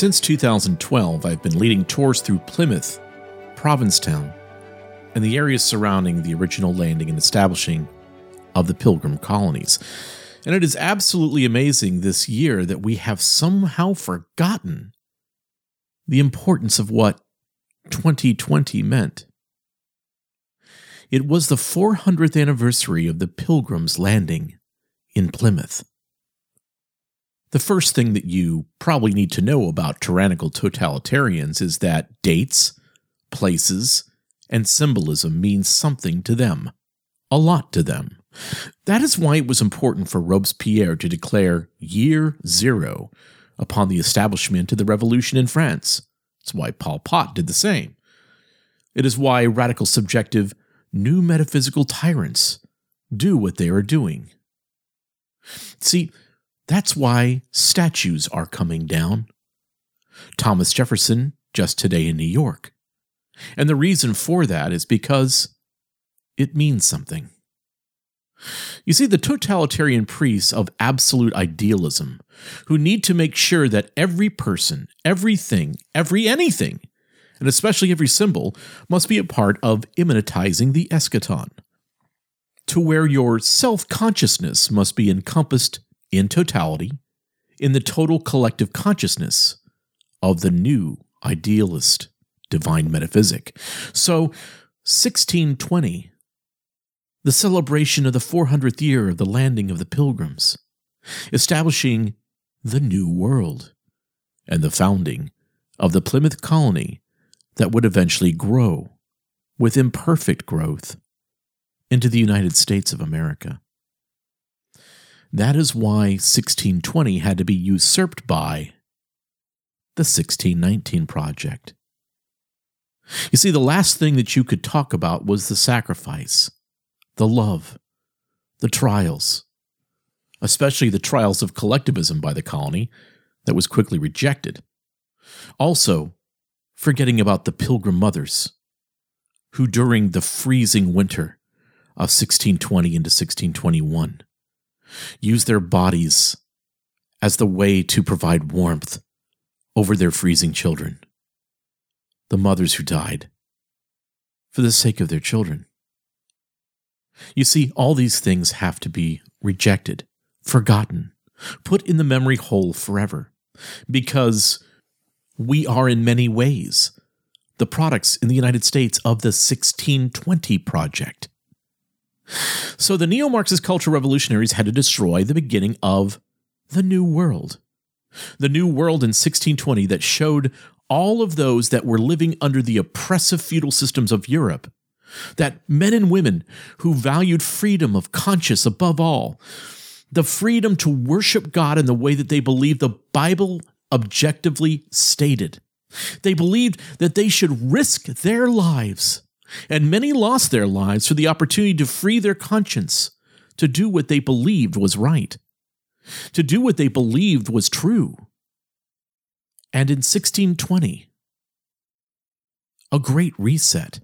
Since 2012, I've been leading tours through Plymouth, Provincetown, and the areas surrounding the original landing and establishing of the Pilgrim colonies. And it is absolutely amazing this year that we have somehow forgotten the importance of what 2020 meant. It was the 400th anniversary of the Pilgrims landing in Plymouth. The first thing that you probably need to know about tyrannical totalitarians is that dates, places, and symbolism mean something to them, a lot to them. That is why it was important for Robespierre to declare year zero upon the establishment of the revolution in France. It's why Pol Pot did the same. It is why radical subjective new metaphysical tyrants do what they are doing. See, that's why statues are coming down. Thomas Jefferson just today in New York. And the reason for that is because it means something. You see, the totalitarian priests of absolute idealism, who need to make sure that every person, everything, every anything, and especially every symbol, must be a part of immanentizing the eschaton, to where your self consciousness must be encompassed in totality, in the total collective consciousness of the new idealist divine metaphysic. So, 1620, the celebration of the 400th year of the landing of the Pilgrims, establishing the New World, and the founding of the Plymouth colony that would eventually grow, with imperfect growth, into the United States of America. That is why 1620 had to be usurped by the 1619 Project. You see, the last thing that you could talk about was the sacrifice, the love, the trials, especially the trials of collectivism by the colony that was quickly rejected. Also, forgetting about the Pilgrim Mothers, who during the freezing winter of 1620 into 1621 use their bodies as the way to provide warmth over their freezing children. The mothers who died for the sake of their children. You see, all these things have to be rejected, forgotten, put in the memory hole forever, because we are in many ways the products in the United States of the 1620 Project. So the neo Marxist cultural revolutionaries had to destroy the beginning of the New World. The New World in 1620 that showed all of those that were living under the oppressive feudal systems of Europe, that men and women who valued freedom of conscience above all, the freedom to worship God in the way that they believed the Bible objectively stated. They believed that they should risk their lives and many lost their lives for the opportunity to free their conscience, to do what they believed was right, to do what they believed was true. And in 1620, a great reset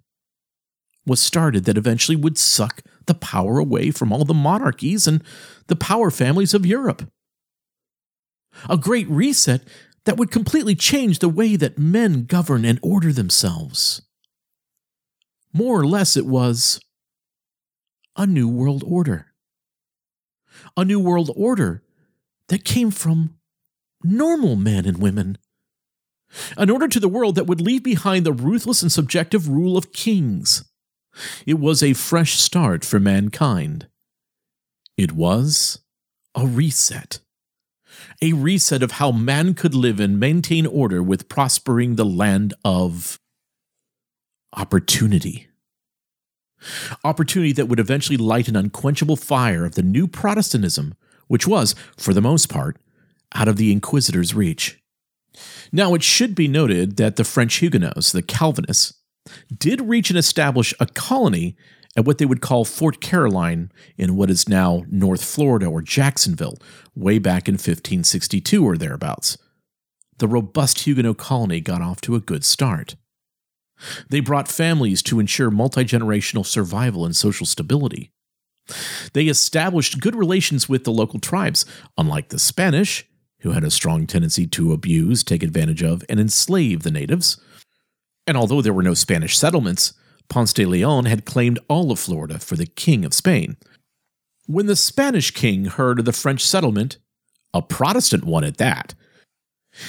was started that eventually would suck the power away from all the monarchies and the power families of Europe. A great reset that would completely change the way that men govern and order themselves. More or less, it was a new world order. A new world order that came from normal men and women. An order to the world that would leave behind the ruthless and subjective rule of kings. It was a fresh start for mankind. It was a reset. A reset of how man could live and maintain order with prospering the land of opportunity. Opportunity that would eventually light an unquenchable fire of the new Protestantism, which was, for the most part, out of the Inquisitor's reach. Now, it should be noted that the French Huguenots, the Calvinists, did reach and establish a colony at what they would call Fort Caroline in what is now North Florida or Jacksonville, way back in 1562 or thereabouts. The robust Huguenot colony got off to a good start. They brought families to ensure multi generational survival and social stability. They established good relations with the local tribes, unlike the Spanish, who had a strong tendency to abuse, take advantage of, and enslave the natives. And although there were no Spanish settlements, Ponce de Leon had claimed all of Florida for the King of Spain. When the Spanish king heard of the French settlement, a Protestant one at that,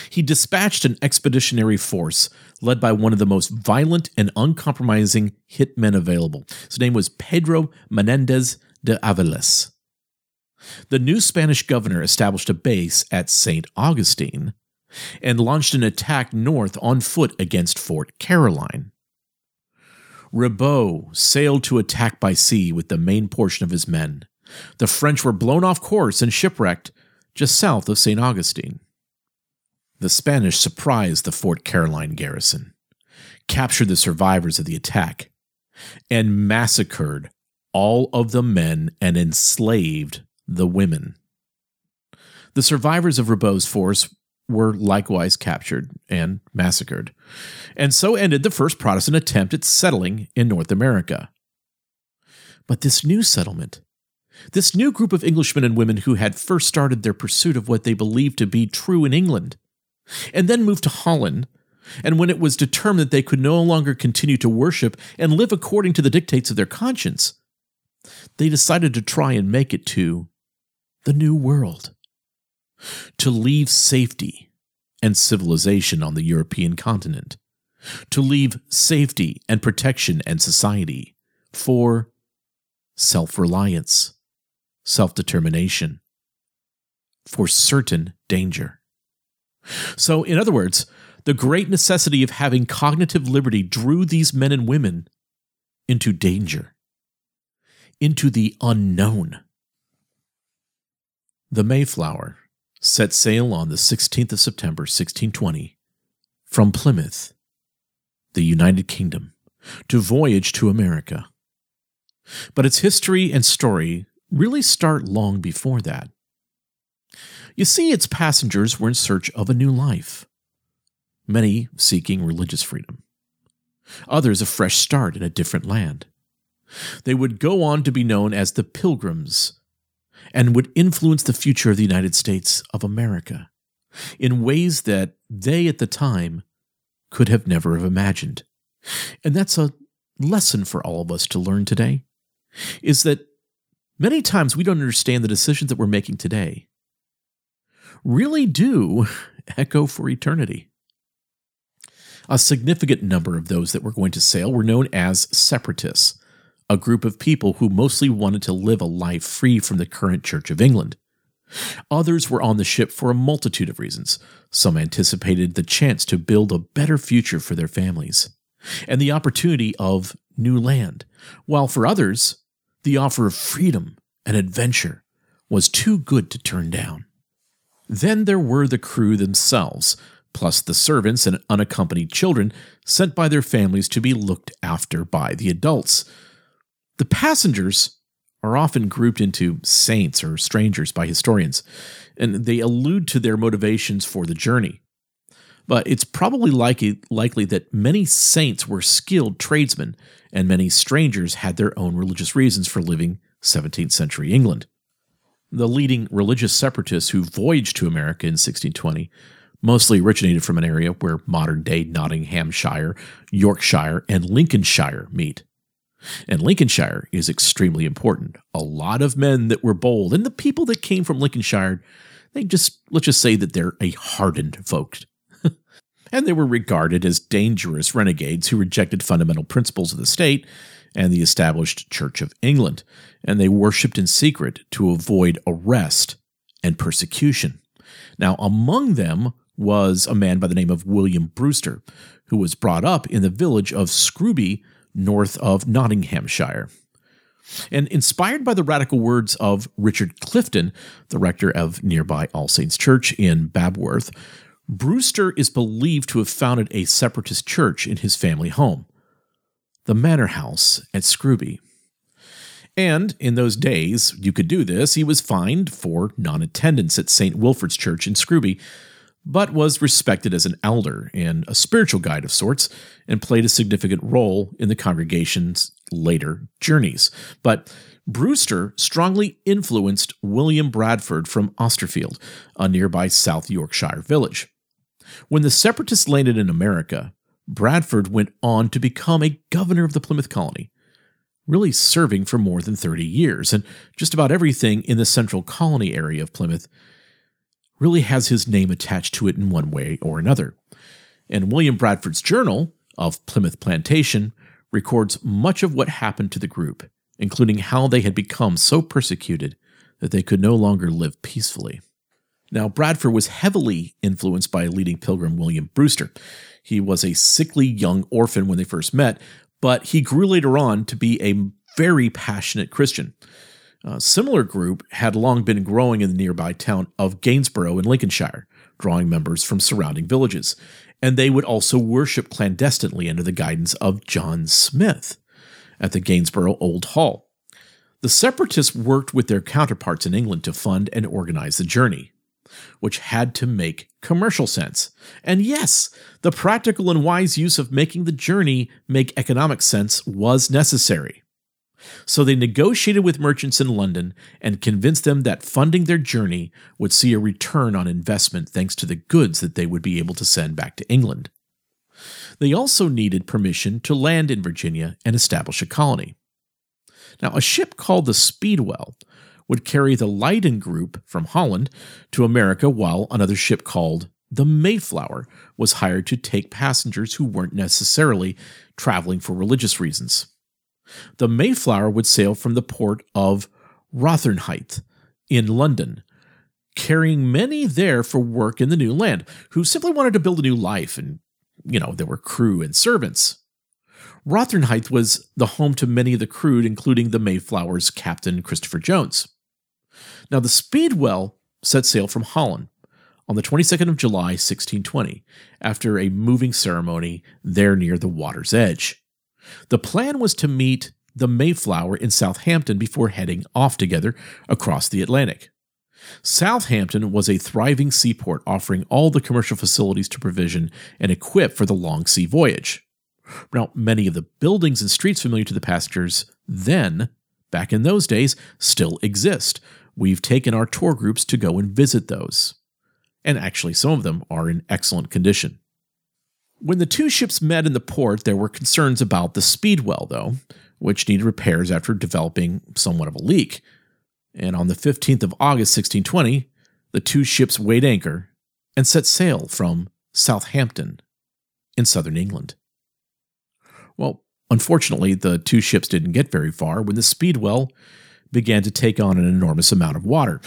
he dispatched an expeditionary force led by one of the most violent and uncompromising hitmen available. His name was Pedro Menendez de Aviles. The new Spanish governor established a base at St. Augustine and launched an attack north on foot against Fort Caroline. Ribault sailed to attack by sea with the main portion of his men. The French were blown off course and shipwrecked just south of St. Augustine. The Spanish surprised the Fort Caroline garrison, captured the survivors of the attack, and massacred all of the men and enslaved the women. The survivors of Ribault's force were likewise captured and massacred, and so ended the first Protestant attempt at settling in North America. But this new settlement, this new group of Englishmen and women who had first started their pursuit of what they believed to be true in England, and then moved to Holland, and when it was determined that they could no longer continue to worship and live according to the dictates of their conscience, they decided to try and make it to the New World to leave safety and civilization on the European continent, to leave safety and protection and society for self reliance, self determination, for certain danger. So, in other words, the great necessity of having cognitive liberty drew these men and women into danger, into the unknown. The Mayflower set sail on the 16th of September, 1620, from Plymouth, the United Kingdom, to voyage to America. But its history and story really start long before that. You see, its passengers were in search of a new life, many seeking religious freedom, others a fresh start in a different land. They would go on to be known as the Pilgrims and would influence the future of the United States of America in ways that they at the time could have never have imagined. And that's a lesson for all of us to learn today is that many times we don't understand the decisions that we're making today really do echo for eternity. A significant number of those that were going to sail were known as separatists, a group of people who mostly wanted to live a life free from the current Church of England. Others were on the ship for a multitude of reasons. Some anticipated the chance to build a better future for their families and the opportunity of new land, while for others, the offer of freedom and adventure was too good to turn down. Then there were the crew themselves, plus the servants and unaccompanied children sent by their families to be looked after by the adults the passengers are often grouped into saints or strangers by historians, and they allude to their motivations for the journey. But it's probably likely, likely that many saints were skilled tradesmen, and many strangers had their own religious reasons for living 17th century England. The leading religious separatists who voyaged to America in 1620 mostly originated from an area where modern day Nottinghamshire, Yorkshire, and Lincolnshire meet. And Lincolnshire is extremely important. A lot of men that were bold, and the people that came from Lincolnshire, they just, let's just say that they're a hardened folk. and they were regarded as dangerous renegades who rejected fundamental principles of the state and the established Church of England, and they worshipped in secret to avoid arrest and persecution. Now, among them was a man by the name of William Brewster, who was brought up in the village of Scrooby north of Nottinghamshire. And inspired by the radical words of Richard Clifton, the rector of nearby All Saints Church in Babworth, Brewster is believed to have founded a separatist church in his family home, the Manor House at Scrooby. And in those days, you could do this. He was fined for non attendance at St. Wilfrid's Church in Scrooby, but was respected as an elder and a spiritual guide of sorts, and played a significant role in the congregation's later journeys. But Brewster strongly influenced William Bradford from Austerfield, a nearby South Yorkshire village. When the separatists landed in America, Bradford went on to become a governor of the Plymouth colony really serving for more than 30 years, and just about everything in the central colony area of Plymouth really has his name attached to it in one way or another. And William Bradford's journal of Plymouth Plantation records much of what happened to the group, including how they had become so persecuted that they could no longer live peacefully. Now, Bradford was heavily influenced by leading pilgrim William Brewster. He was a sickly young orphan when they first met, but he grew later on to be a very passionate Christian. A similar group had long been growing in the nearby town of Gainsborough in Lincolnshire, drawing members from surrounding villages. And they would also worship clandestinely under the guidance of John Smith at the Gainsborough Old Hall. The separatists worked with their counterparts in England to fund and organize the journey which had to make commercial sense. And yes, the practical and wise use of making the journey make economic sense was necessary. So they negotiated with merchants in London and convinced them that funding their journey would see a return on investment thanks to the goods that they would be able to send back to England. They also needed permission to land in Virginia and establish a colony. Now, a ship called the Speedwell would carry the Leiden group from Holland to America, while another ship called the Mayflower was hired to take passengers who weren't necessarily traveling for religious reasons. The Mayflower would sail from the port of Rotherhithe in London, carrying many there for work in the new land who simply wanted to build a new life and, you know, there were crew and servants. Rotherhithe was the home to many of the crew, including the Mayflower's captain Christopher Jones. Now, the Speedwell set sail from Holland on the 22nd of July, 1620, after a moving ceremony there near the water's edge. The plan was to meet the Mayflower in Southampton before heading off together across the Atlantic. Southampton was a thriving seaport offering all the commercial facilities to provision and equip for the long sea voyage. Now, many of the buildings and streets familiar to the passengers then, back in those days, still exist, we've taken our tour groups to go and visit those. And actually, some of them are in excellent condition. When the two ships met in the port, there were concerns about the Speedwell, though, which needed repairs after developing somewhat of a leak. And on the 15th of August, 1620, the two ships weighed anchor and set sail from Southampton in southern England. Well, unfortunately, the two ships didn't get very far when the Speedwell began to take on an enormous amount of water.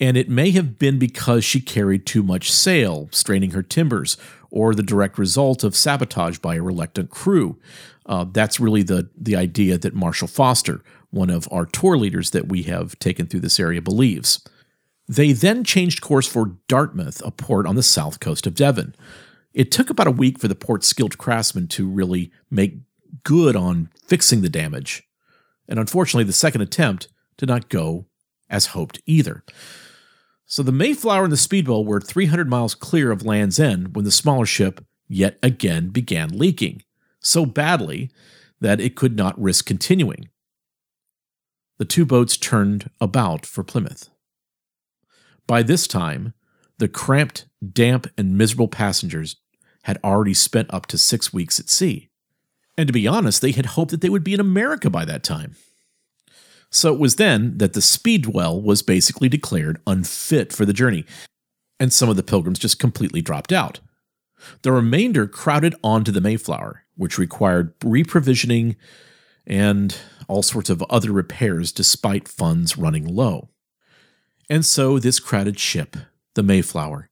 And it may have been because she carried too much sail, straining her timbers, or the direct result of sabotage by a reluctant crew. Uh, that's really the, the idea that Marshall Foster, one of our tour leaders that we have taken through this area, believes. They then changed course for Dartmouth, a port on the south coast of Devon. It took about a week for the port's skilled craftsmen to really make good on fixing the damage. And unfortunately, the second attempt did not go as hoped either. So the Mayflower and the Speedwell were 300 miles clear of Land's End when the smaller ship yet again began leaking, so badly that it could not risk continuing. The two boats turned about for Plymouth. By this time, the cramped, damp, and miserable passengers had already spent up to six weeks at sea. And to be honest, they had hoped that they would be in America by that time. So it was then that the Speedwell was basically declared unfit for the journey, and some of the pilgrims just completely dropped out. The remainder crowded onto the Mayflower, which required reprovisioning and all sorts of other repairs despite funds running low. And so this crowded ship, the Mayflower,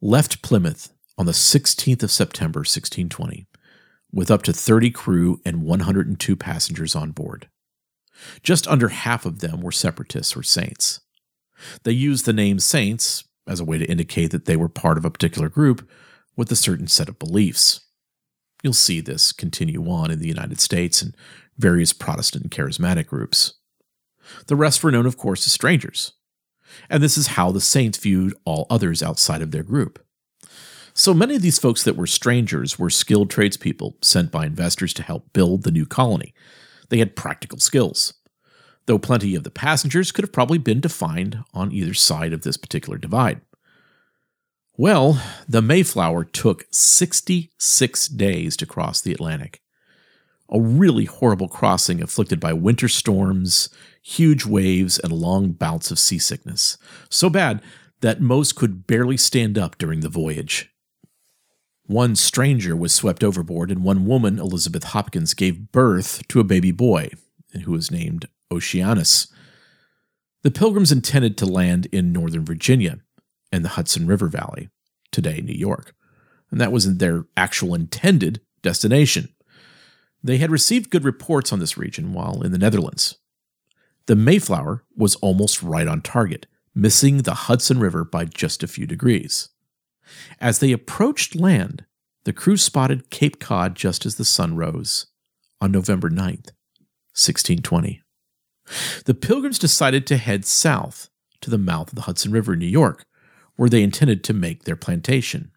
left Plymouth on the 16th of September 1620 with up to 30 crew and 102 passengers on board. Just under half of them were separatists or saints. They used the name saints as a way to indicate that they were part of a particular group with a certain set of beliefs. You'll see this continue on in the United States and various Protestant and charismatic groups. The rest were known, of course, as strangers. And this is how the saints viewed all others outside of their group. So many of these folks that were strangers were skilled tradespeople sent by investors to help build the new colony. They had practical skills, though plenty of the passengers could have probably been defined on either side of this particular divide. Well, the Mayflower took 66 days to cross the Atlantic. A really horrible crossing afflicted by winter storms, huge waves, and long bouts of seasickness. So bad that most could barely stand up during the voyage. One stranger was swept overboard, and one woman, Elizabeth Hopkins, gave birth to a baby boy, who was named Oceanus. The pilgrims intended to land in Northern Virginia and the Hudson River Valley, today New York, and that was their actual intended destination. They had received good reports on this region while in the Netherlands. The Mayflower was almost right on target, missing the Hudson River by just a few degrees. As they approached land, the crew spotted Cape Cod just as the sun rose on November 9th, 1620. The pilgrims decided to head south to the mouth of the Hudson River in New York, where they intended to make their plantation.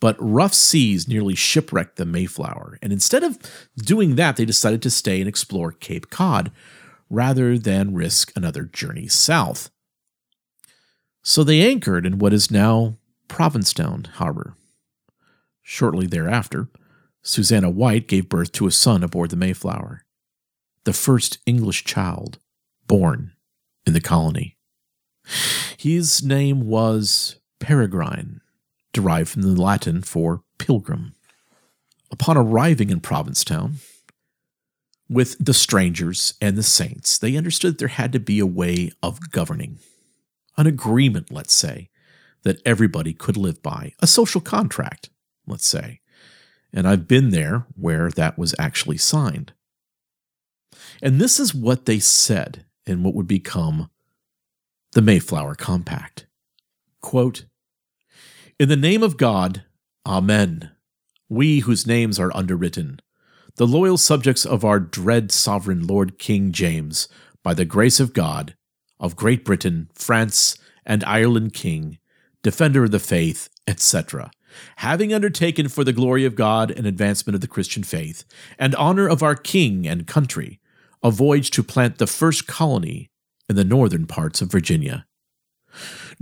But rough seas nearly shipwrecked the Mayflower, and instead of doing that, they decided to stay and explore Cape Cod rather than risk another journey south. So they anchored in what is now Provincetown Harbor. Shortly thereafter, Susanna White gave birth to a son aboard the Mayflower, the first English child born in the colony. His name was Peregrine, derived from the Latin for pilgrim. Upon arriving in Provincetown, with the strangers and the saints, they understood there had to be a way of governing, an agreement, let's say, that everybody could live by, a social contract, let's say. And I've been there where that was actually signed. And this is what they said in what would become the Mayflower Compact. Quote, In the name of God, Amen. We whose names are underwritten, the loyal subjects of our dread sovereign Lord King James, by the grace of God, of Great Britain, France, and Ireland King, defender of the faith, etc., having undertaken for the glory of God and advancement of the Christian faith, and honor of our King and country, a voyage to plant the first colony in the northern parts of Virginia.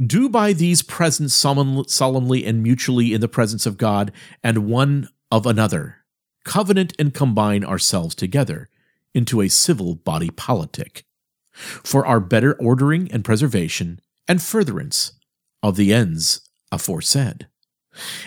Do by these presents solemnly and mutually in the presence of God and one of another, covenant and combine ourselves together into a civil body politic, for our better ordering and preservation and furtherance of the ends aforesaid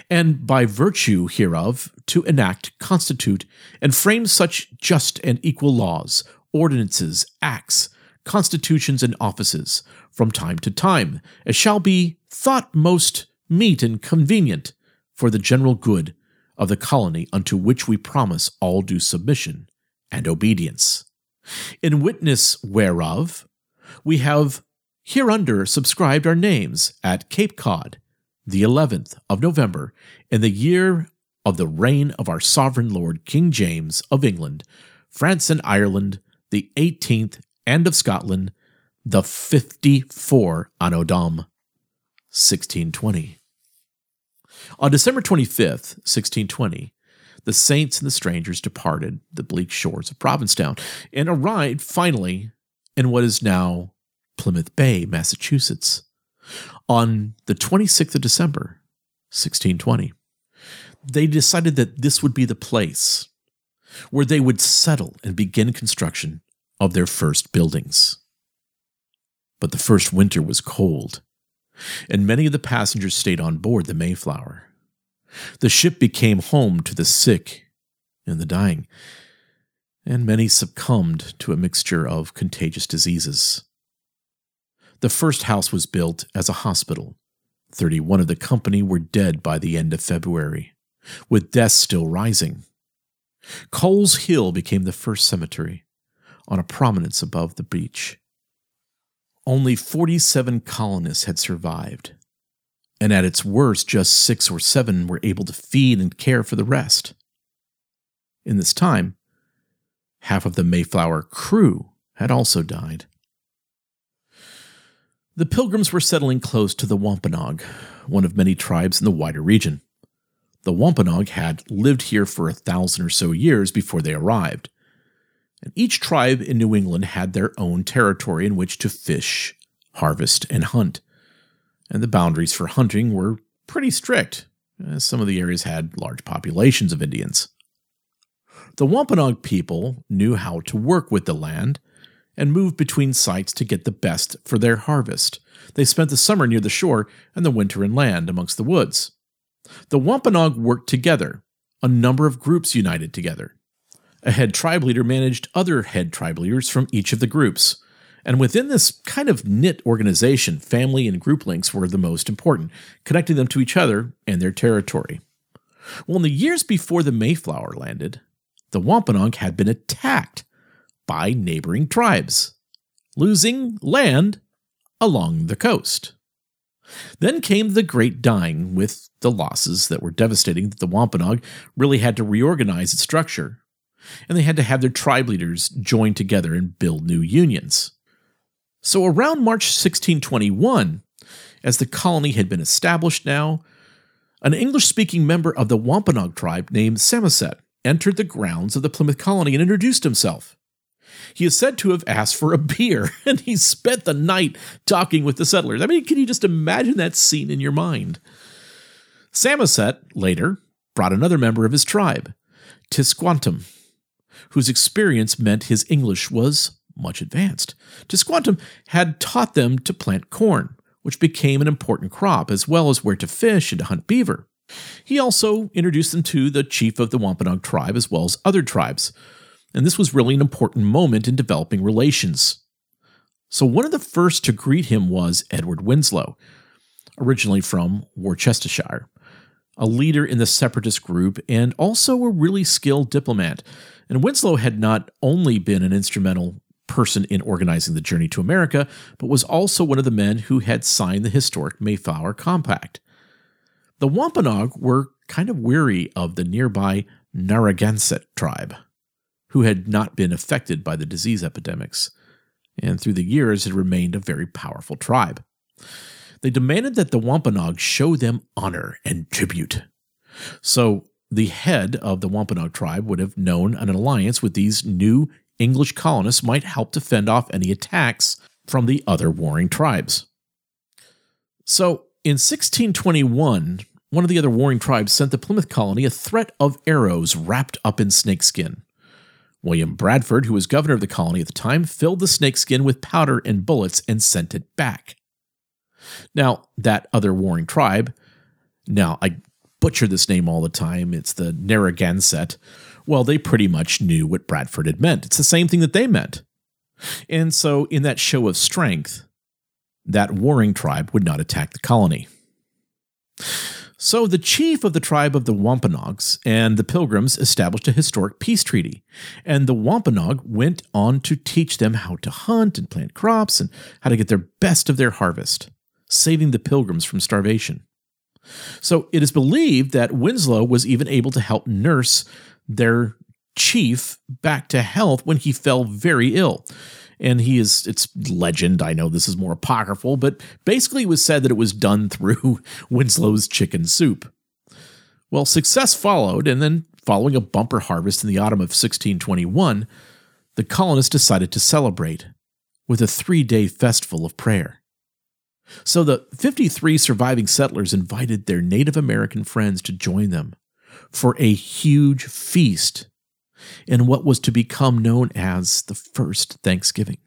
and by virtue hereof to enact, constitute, and frame such just and equal laws, ordinances, acts, constitutions, and offices from time to time, as shall be thought most meet and convenient for the general good of the colony unto which we promise all due submission and obedience. In witness whereof, we have hereunder subscribed our names at Cape Cod, the 11th of November, in the year of the reign of our sovereign Lord King James of England, France and Ireland, the 18th, and of Scotland, the 54 Anno Dom, 1620. On December 25th, 1620, the saints and the strangers departed the bleak shores of Provincetown and arrived finally in what is now Plymouth Bay, Massachusetts, on the 26th of December, 1620. They decided that this would be the place where they would settle and begin construction of their first buildings. But the first winter was cold, and many of the passengers stayed on board the Mayflower. The ship became home to the sick and the dying, and many succumbed to a mixture of contagious diseases. The first house was built as a hospital. 31 of the company were dead by the end of February, with deaths still rising. Coles Hill became the first cemetery, on a prominence above the beach. Only 47 colonists had survived, and at its worst, just six or seven were able to feed and care for the rest. In this time, half of the Mayflower crew had also died. The Pilgrims were settling close to the Wampanoag, one of many tribes in the wider region. The Wampanoag had lived here for a thousand or so years before they arrived. And each tribe in New England had their own territory in which to fish, harvest, and hunt. And the boundaries for hunting were pretty strict, as some of the areas had large populations of Indians. The Wampanoag people knew how to work with the land and moved between sites to get the best for their harvest. They spent the summer near the shore and the winter inland amongst the woods. The Wampanoag worked together. A number of groups united together. A head tribe leader managed other head tribe leaders from each of the groups. And within this kind of knit organization, family and group links were the most important, connecting them to each other and their territory. Well, in the years before the Mayflower landed, the Wampanoag had been attacked by neighboring tribes, losing land along the coast. Then came the Great Dying, with the losses that were devastating that the Wampanoag really had to reorganize its structure, and they had to have their tribe leaders join together and build new unions. So around March 1621, as the colony had been established now, an English speaking member of the Wampanoag tribe named Samoset entered the grounds of the Plymouth colony and introduced himself. He is said to have asked for a beer, and he spent the night talking with the settlers. I mean, can you just imagine that scene in your mind? Samoset later brought another member of his tribe, Tisquantum, whose experience meant his English was much advanced. Tisquantum had taught them to plant corn, which became an important crop, as well as where to fish and to hunt beaver. He also introduced them to the chief of the Wampanoag tribe as well as other tribes, and this was really an important moment in developing relations. So, one of the first to greet him was Edward Winslow, originally from Worcestershire, a leader in the separatist group and also a really skilled diplomat. And Winslow had not only been an instrumental person in organizing the journey to America, but was also one of the men who had signed the historic Mayflower Compact. The Wampanoag were kind of weary of the nearby Narragansett tribe who had not been affected by the disease epidemics, and through the years had remained a very powerful tribe. They demanded that the Wampanoag show them honor and tribute. So the head of the Wampanoag tribe would have known an alliance with these new English colonists might help to fend off any attacks from the other warring tribes. So in 1621, one of the other warring tribes sent the Plymouth colony a threat of arrows wrapped up in snakeskin. William Bradford, who was governor of the colony at the time, filled the snakeskin with powder and bullets and sent it back. Now, that other warring tribe, now I butcher this name all the time, it's the Narragansett. Well, they pretty much knew what Bradford had meant. It's the same thing that they meant. And so, in that show of strength, that warring tribe would not attack the colony. So the chief of the tribe of the Wampanoags and the Pilgrims established a historic peace treaty, and the Wampanoag went on to teach them how to hunt and plant crops and how to get their best of their harvest, saving the Pilgrims from starvation. So it is believed that Winslow was even able to help nurse their chief back to health when he fell very ill and he is it's legend. I know this is more apocryphal but basically it was said that it was done through winslow's chicken soup. Well success followed and then following a bumper harvest in the autumn of 1621 the colonists decided to celebrate with a three-day festival of prayer. So the 53 surviving settlers invited their native american friends to join them for a huge feast in what was to become known as the First Thanksgiving.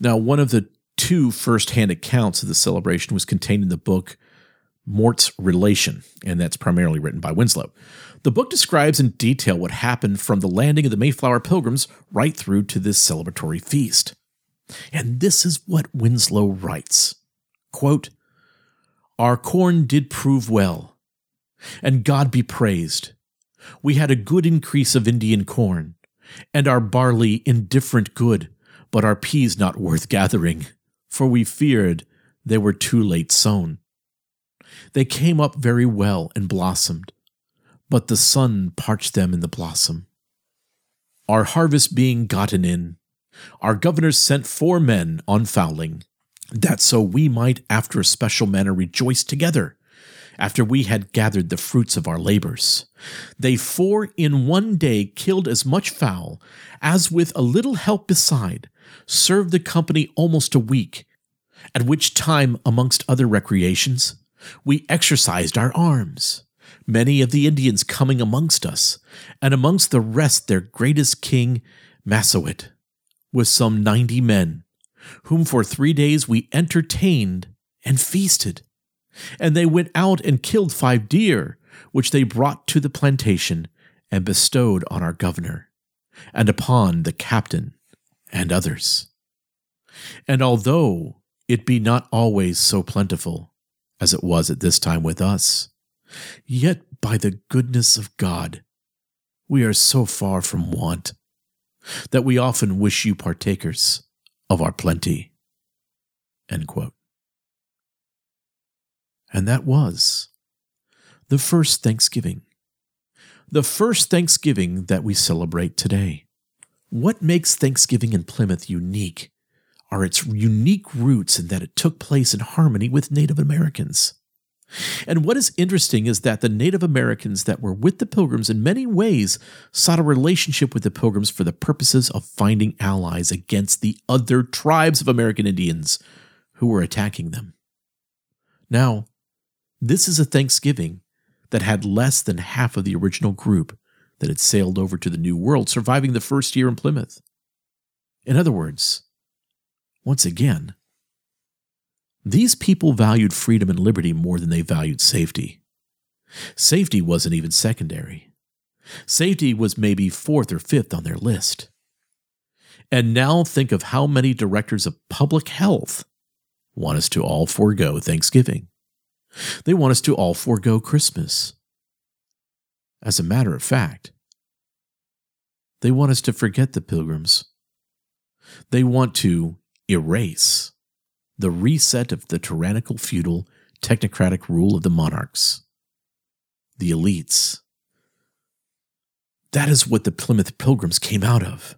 Now, one of the two first hand accounts of the celebration was contained in the book Mourt's Relation, and that's primarily written by Winslow. The book describes in detail what happened from the landing of the Mayflower Pilgrims right through to this celebratory feast. And this is what Winslow writes quote, Our corn did prove well, and God be praised we had a good increase of Indian corn, and our barley indifferent good, but our peas not worth gathering, for we feared they were too late sown. They came up very well and blossomed, but the sun parched them in the blossom. Our harvest being gotten in, our governors sent four men on fowling, that so we might after a special manner rejoice together, after we had gathered the fruits of our labors. They four in one day killed as much fowl as with a little help beside served the company almost a week, at which time, amongst other recreations, we exercised our arms, many of the Indians coming amongst us, and amongst the rest their greatest king, Massawit, with some ninety men, whom for three days we entertained and feasted. And they went out and killed five deer, which they brought to the plantation and bestowed on our governor, and upon the captain and others. And although it be not always so plentiful as it was at this time with us, yet by the goodness of God, we are so far from want that we often wish you partakers of our plenty. And that was the first Thanksgiving. The first Thanksgiving that we celebrate today. What makes Thanksgiving in Plymouth unique are its unique roots in that it took place in harmony with Native Americans. And what is interesting is that the Native Americans that were with the Pilgrims in many ways sought a relationship with the Pilgrims for the purposes of finding allies against the other tribes of American Indians who were attacking them. Now, this is a Thanksgiving that had less than half of the original group that had sailed over to the New World, surviving the first year in Plymouth. In other words, once again, these people valued freedom and liberty more than they valued safety. Safety wasn't even secondary. Safety was maybe fourth or fifth on their list. And now think of how many directors of public health want us to all forego Thanksgiving. They want us to all forego Christmas. As a matter of fact, they want us to forget the pilgrims. They want to erase the reset of the tyrannical, feudal, technocratic rule of the monarchs, the elites. That is what the Plymouth Pilgrims came out of.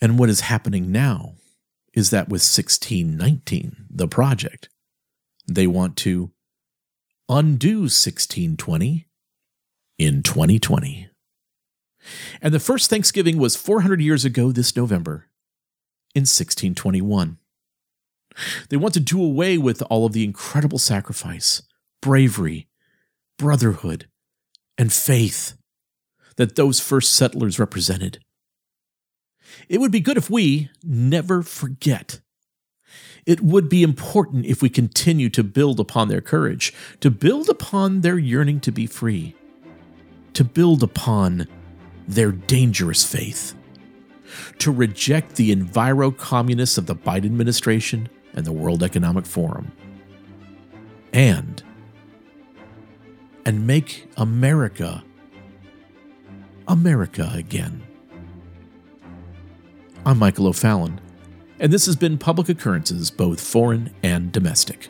And what is happening now is that with 1619, the project, they want to undo 1620 in 2020. And the first Thanksgiving was 400 years ago this November in 1621. They want to do away with all of the incredible sacrifice, bravery, brotherhood, and faith that those first settlers represented. It would be good if we never forget. It would be important if we continue to build upon their courage, to build upon their yearning to be free, to build upon their dangerous faith, to reject the enviro communists of the Biden administration and the World Economic Forum, and and make America America again. I'm Michael O'Fallon, and this has been Public Occurrences, both foreign and domestic.